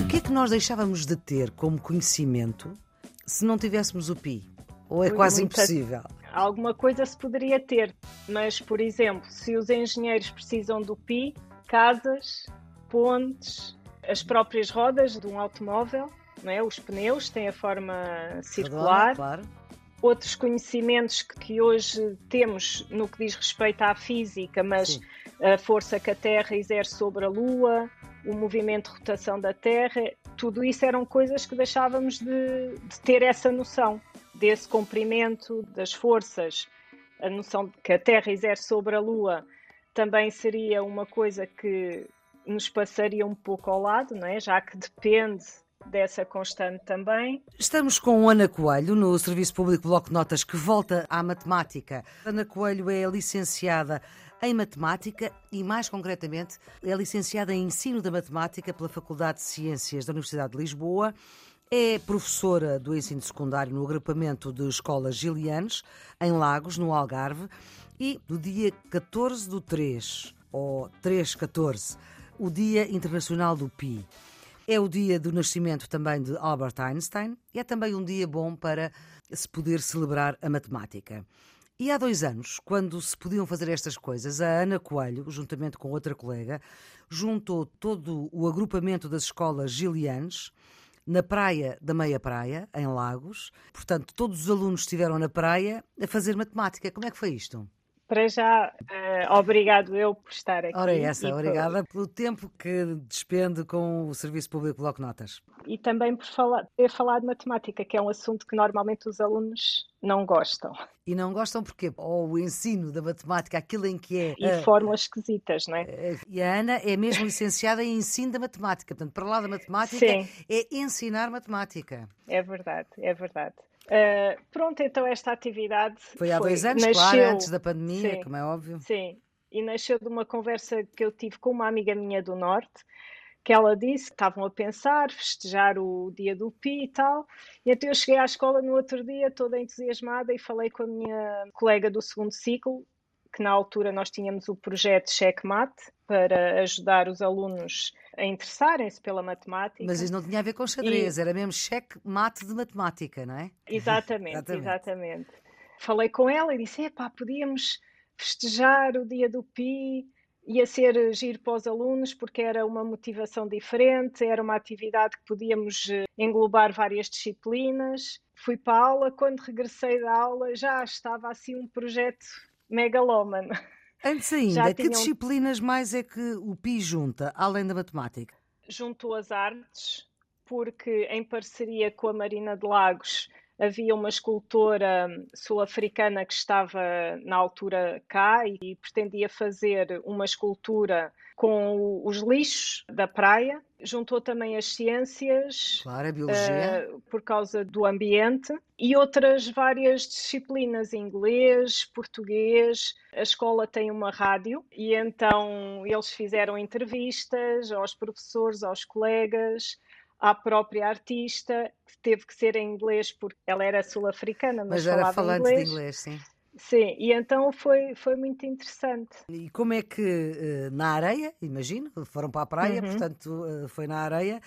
O que é que nós deixávamos de ter como conhecimento se não tivéssemos o PI? Ou é Ui, quase muita- impossível? Alguma coisa se poderia ter, mas, por exemplo, se os engenheiros precisam do PI, casas, pontes, as próprias rodas de um automóvel, não é? os pneus têm a forma circular, claro. Outros conhecimentos que- que hoje temos no que diz respeito à física, mas Sim. a força que a Terra exerce sobre a Lua, o movimento de rotação da Terra, tudo isso eram coisas que deixávamos de, de ter essa noção desse comprimento das forças, a noção de que a Terra exerce sobre a Lua também seria uma coisa que nos passaria um pouco ao lado, não é? já que depende dessa constante também. Estamos com Ana Coelho no Serviço Público Bloco de Notas que volta à matemática. Ana Coelho é licenciada em matemática e, mais concretamente, é licenciada em ensino da matemática pela Faculdade de Ciências da Universidade de Lisboa. É professora do ensino secundário no agrupamento de escolas Gilianes, em Lagos, no Algarve. E no dia 14 do 3, ou 3-14, o Dia Internacional do Pi. É o dia do nascimento também de Albert Einstein e é também um dia bom para se poder celebrar a matemática. E há dois anos, quando se podiam fazer estas coisas, a Ana Coelho, juntamente com outra colega, juntou todo o agrupamento das escolas Gilianes na praia da Meia Praia, em Lagos. Portanto, todos os alunos estiveram na praia a fazer matemática. Como é que foi isto? Para já, eh, obrigado eu por estar aqui. Ora, é essa, e por- obrigada pelo tempo que despende com o Serviço Público Bloco Notas. e também por falar, ter falado de matemática, que é um assunto que normalmente os alunos não gostam. E não gostam porquê? Ou o ensino da matemática, aquilo em que é. E fórmulas esquisitas, não é? e a Ana é mesmo licenciada em ensino da matemática. Portanto, para lá da matemática Sim. é ensinar matemática. É verdade, é verdade. Eh, pronto, então esta atividade Foi há dois anos, claro, nasceu- antes da pandemia, sim. como é óbvio. Sim, e nasceu de uma conversa que eu tive com uma amiga minha do Norte, que ela disse que estavam a pensar festejar o dia do Pi e tal. E então eu cheguei à escola no outro dia toda entusiasmada e falei com a minha colega do segundo ciclo, que na altura nós tínhamos o projeto Checkmate para ajudar os alunos a interessarem-se pela matemática. Mas isso não tinha a ver com xadrez, era mesmo cheque mate de matemática, não é? Exatamente, Exatamente. exatamente. Falei com ela e disse: epá, podíamos festejar o dia do Pi, ia ser giro para os alunos, porque era uma motivação diferente, era uma atividade que podíamos eh, englobar várias disciplinas. Fui para a aula, quando regressei da aula já estava assim um projeto megalómano. Antes ainda, Já que tinham- disciplinas mais é que o PI junta, além da matemática? juntou as artes, porque em parceria com a Marina de Lagos havia uma escultora sul-africana que estava na altura cá e pretendia fazer uma escultura com os lixos da praia. Juntou também as ciências, Claro, a biologia. uh, por causa do ambiente e outras várias disciplinas, inglês, português. A escola tem uma rádio e então eles fizeram entrevistas aos professores, aos colegas, à própria artista, que teve que ser em inglês porque ela era sul-africana, mas, mas era falava falante inglês. de inglês, sim. Sim, e então foi, foi muito interessante. E como é que eh, na areia, imagino, foram para a praia, Uhum. portanto eh, foi na areia,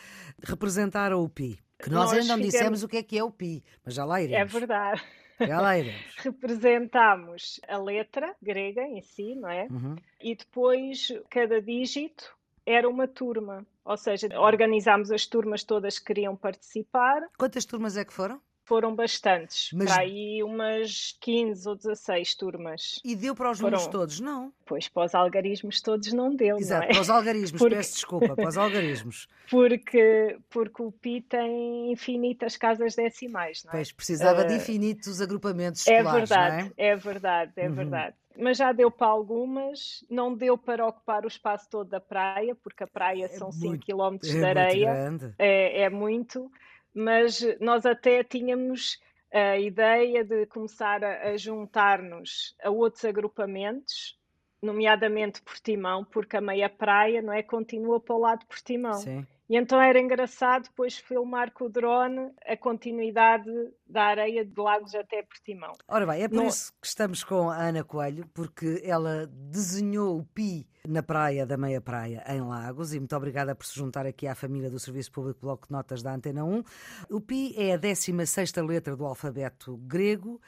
representaram o pi. Que nós, Nós ainda não fizemos- dissemos o que é que é o pi, mas já lá iremos. É verdade. Já lá iremos. Representámos a letra grega em si, não é? Uhum. e depois cada dígito era uma turma. Ou seja, organizámos as turmas todas que queriam participar. Quantas turmas é que foram? Foram bastantes, Mas- para aí umas 15 ou 16 turmas. E deu para os números todos? Não. Pois para os algarismos todos não deu, Exato, não é? para os algarismos, Porque- peço desculpa, para os algarismos. Porque, porque o pi tem infinitas casas decimais, não é? Pois precisava de Eh, infinitos agrupamentos É escolares, verdade, não é? é verdade, é Uhum. verdade. Mas já deu para algumas, não deu para ocupar o espaço todo da praia, porque a praia são 5 muito- km É de muito areia, grande. é, é muito, mas nós até tínhamos a ideia de começar a, a juntar-nos a outros agrupamentos, nomeadamente Portimão, porque a meia praia não é continua para o lado de Portimão. Sim. E então era engraçado depois filmar com o drone a continuidade da areia de Lagos até Portimão. Ora bem, é por isso que estamos com a Ana Coelho, porque ela desenhou o PI na praia da Meia Praia, em Lagos, e muito obrigada por se juntar aqui à família do Serviço Público Bloco de Notas da Antena 1. O PI é a 16ª letra do alfabeto grego,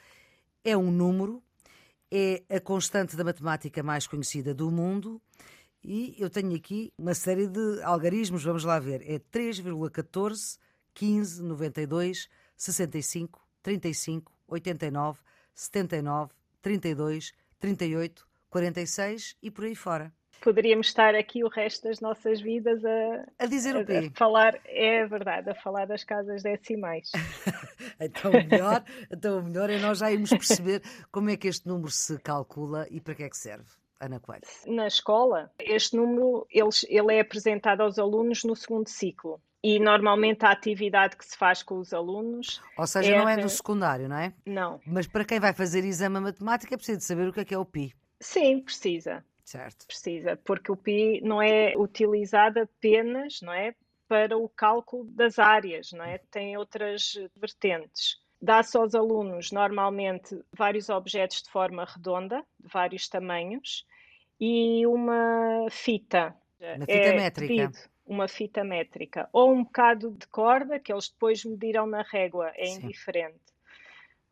é um número, é a constante da matemática mais conhecida do mundo e eu tenho aqui uma série de algarismos, vamos lá ver. É 3,14, 15, 92, 65, 35, 89, 79, 32, 38, 46 e por aí fora. Poderíamos estar aqui o resto das nossas vidas a, a dizer o quê? A falar, é verdade, a falar das casas decimais. então, o melhor, então, o melhor é nós já irmos perceber como é que este número se calcula e para que é que serve. Ana Coelho? Na escola, este número ele, ele é apresentado aos alunos no segundo ciclo. E normalmente a atividade que se faz com os alunos. Ou seja, é... não é no secundário, não é? Não. Mas para quem vai fazer exame matemática, precisa de saber o que é que é o PI. Sim, precisa. Certo. Precisa, porque o PI não é utilizado apenas, não é? Para o cálculo das áreas, não é? Tem outras vertentes. Dá-se aos alunos, normalmente, vários objetos de forma redonda, de vários tamanhos, e uma fita. Uma fita é métrica. Pedido, uma fita métrica. Ou um bocado de corda, que eles depois mediram na régua, é Sim. indiferente.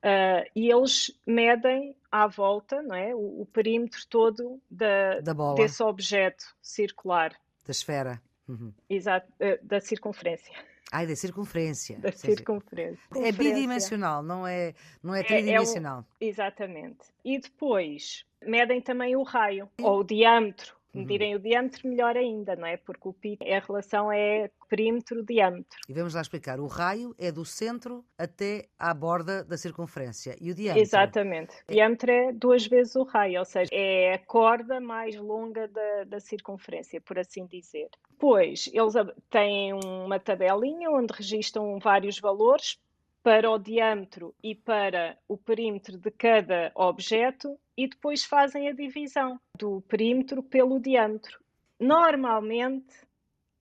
Uh, e eles medem à volta não é? o, o perímetro todo da, da desse objeto circular. Da esfera. Uhum. Exato, uh, da circunferência. Ai, da circunferência. Da circunferência. É bidimensional, não é, não é tridimensional. É, é um, exatamente. E depois medem também o raio, ou o diâmetro medirem uhum. o diâmetro, melhor ainda, não é? Porque o pi, a relação é perímetro-diâmetro. E vamos lá explicar. O raio é do centro até à borda da circunferência. E o diâmetro? Exatamente. O diâmetro é duas vezes o raio, ou seja, é a corda mais longa da, da circunferência, por assim dizer. Depois, eles têm uma tabelinha onde registram vários valores para o diâmetro e para o perímetro de cada objeto e depois fazem a divisão do perímetro pelo diâmetro. Normalmente,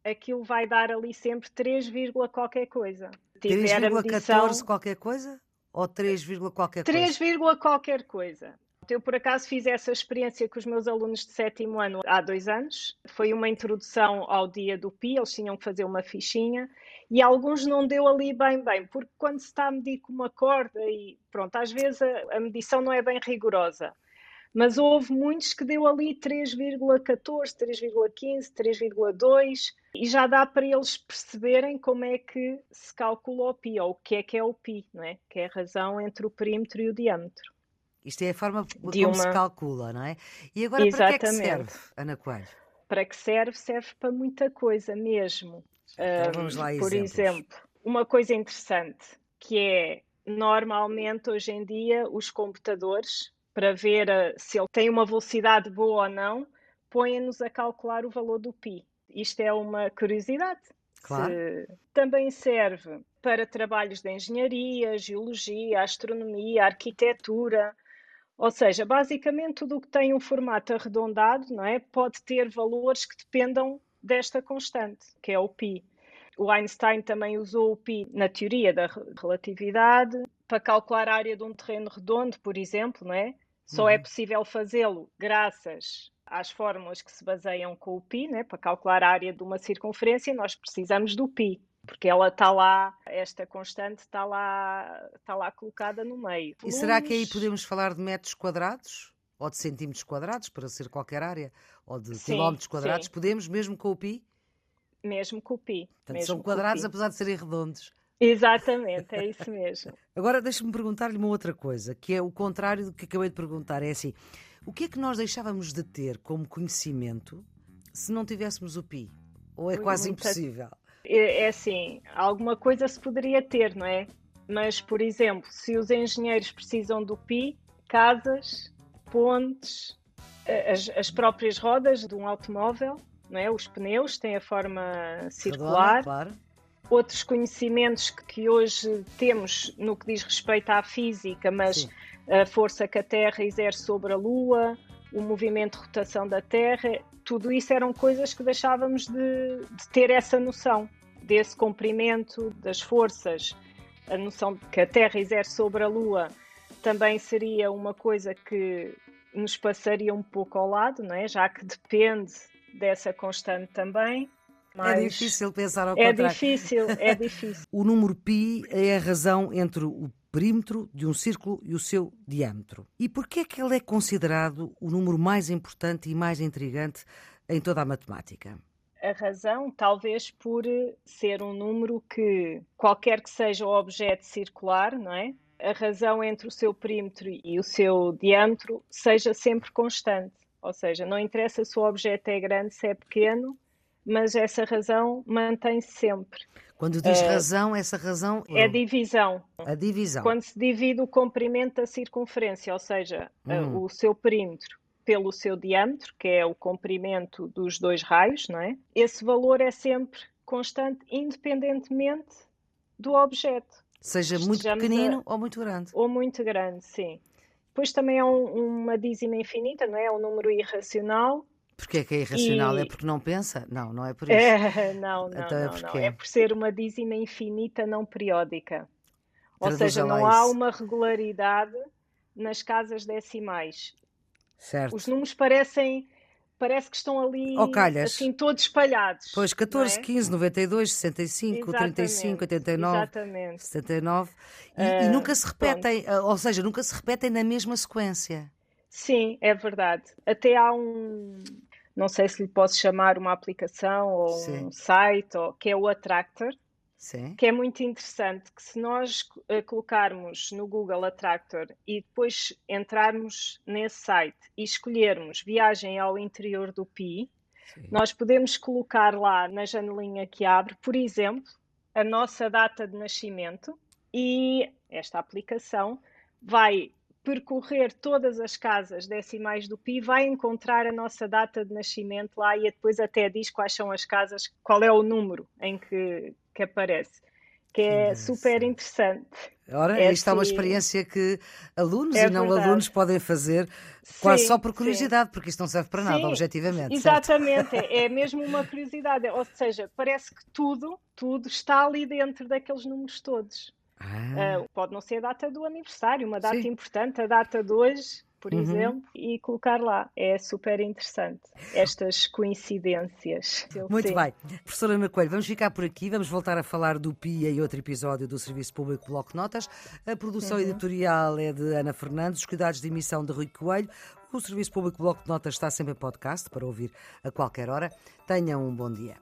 aquilo vai dar ali sempre 3, qualquer coisa. 3,14 qualquer coisa? Ou 3, qualquer coisa? 3, qualquer coisa. Eu, por acaso, fiz essa experiência com os meus alunos de sétimo ano há dois anos. Foi uma introdução ao dia do PI, eles tinham que fazer uma fichinha e alguns não deu ali bem bem, porque quando se está a medir com uma corda e pronto, às vezes a, a medição não é bem rigorosa. Mas houve muitos que deu ali 3,14, 3,15, 3,2 e já dá para eles perceberem como é que se calcula o pi, ou o que é que é o pi, não é? Que é a razão entre o perímetro e o diâmetro. Isto é a forma como uma... se calcula, não é? E agora Exatamente. para que é que serve, Ana Coelho? Para que serve? Serve para muita coisa mesmo. Então, vamos lá, Por exemplo, uma coisa interessante que é normalmente hoje em dia os computadores, para ver eh, se ele tem uma velocidade boa ou não, põem-nos a calcular o valor do pi. Isto é uma curiosidade. Claro. Também serve para trabalhos de engenharia, geologia, astronomia, arquitetura. Ou seja, basicamente tudo o que tem um formato arredondado não é, pode ter valores que dependam desta constante, que é o π. O Einstein também usou o pi na teoria da relatividade para calcular a área de um terreno redondo, por exemplo, não é? Só é uhum. é possível fazê-lo graças às fórmulas que se baseiam com o pi, né? para calcular a área de uma circunferência, nós precisamos do pi, porque ela está lá, esta constante está lá, está lá colocada no meio. E Luz... será que aí podemos falar de metros quadrados? Ou de centímetros quadrados, para ser qualquer área? Ou de sim, quilómetros quadrados? Sim. Podemos, mesmo com o pi? Mesmo π. Portanto, são quadrados, apesar de serem redondos. Exatamente, é isso mesmo. Agora deixe-me perguntar-lhe uma outra coisa, que é o contrário do que acabei de perguntar. É assim: o que é que nós deixávamos de ter como conhecimento se não tivéssemos o PI? Ou é quase Muita... impossível? É, é assim, alguma coisa se poderia ter, não é? Mas, por exemplo, se os engenheiros precisam do PI, casas, pontes, as, as próprias rodas de um automóvel, não é? os pneus têm a forma circular. Redonda, claro outros conhecimentos que hoje temos no que diz respeito à física, mas Sim. a força que a Terra exerce sobre a Lua, o movimento de rotação da Terra, tudo isso eram coisas que deixávamos de, de ter essa noção desse comprimento das forças, a noção que a Terra exerce sobre a Lua também seria uma coisa que nos passaria um pouco ao lado, não é? já que depende dessa constante também. É Mas é difícil pensar ao é contrário. É difícil, é difícil. o número π é a razão entre o perímetro de um círculo e o seu diâmetro. E por que é que ele é considerado o número mais importante e mais intrigante em toda a matemática? A razão, talvez por ser um número que, qualquer que seja o objeto circular, não é? A razão entre o seu perímetro e o seu diâmetro seja sempre constante. Ou seja, não interessa se o objeto é grande, se é pequeno, mas essa razão mantém-se sempre. Quando diz uh, razão, essa razão é divisão. A divisão. Quando se divide o comprimento da circunferência, ou seja, uh, o seu perímetro pelo seu diâmetro, que é o comprimento dos dois raios, não é? Esse valor é sempre constante, independentemente do objeto. Seja muito pequenino a... ou muito grande. Ou muito grande, sim. Depois também é um, uma dízima infinita, não é? É um número irracional Porquê é que é irracional? E... É porque não pensa? Não, não é por isso. É, não, não, então é, não, não, é por ser uma dízima infinita não periódica. Ou seja, não há uma regularidade nas casas decimais. Certo. Os números parecem parece que estão ali oh, assim todos espalhados. Pois, 14, é? 15, 92, 65, exatamente, 35, 89, exatamente. 79 e, uh, e nunca se repetem, pronto. ou seja, nunca se repetem na mesma sequência. Sim, é verdade. Até há um, não sei se lhe posso chamar uma aplicação ou Sim. um site, ou, que é o Attractor, Sim. que é muito interessante, que se nós uh, colocarmos no Google Attractor e depois entrarmos nesse site e escolhermos viagem ao interior do Pi, Sim. nós podemos colocar lá na janelinha que abre, por exemplo, a nossa data de nascimento e esta aplicação vai percorrer todas as casas decimais do PI, vai encontrar a nossa data de nascimento lá e depois até diz quais são as casas, qual é o número em que, que aparece. Que é super interessante. Ora, é isto assim... é uma experiência que alunos é e não verdade. alunos podem fazer quase sim, só por curiosidade, sim. porque isto não serve para nada, sim, objetivamente. Exatamente, é mesmo uma curiosidade. Ou seja, parece que tudo, tudo está ali dentro daqueles números todos. Ah. Uh, pode não ser a data do aniversário, uma data importante, a data de hoje, por uhum. exemplo, e colocar lá. É super interessante estas coincidências. Muito Sim. bem. Professora Ana Coelho, vamos ficar por aqui, vamos voltar a falar do PIA e outro episódio do Serviço Público Bloco Notas. A produção uhum. editorial é de Ana Fernandes, os cuidados de emissão de Rui Coelho. O Serviço Público Bloco de Notas está sempre em podcast para ouvir a qualquer hora. Tenham um bom dia.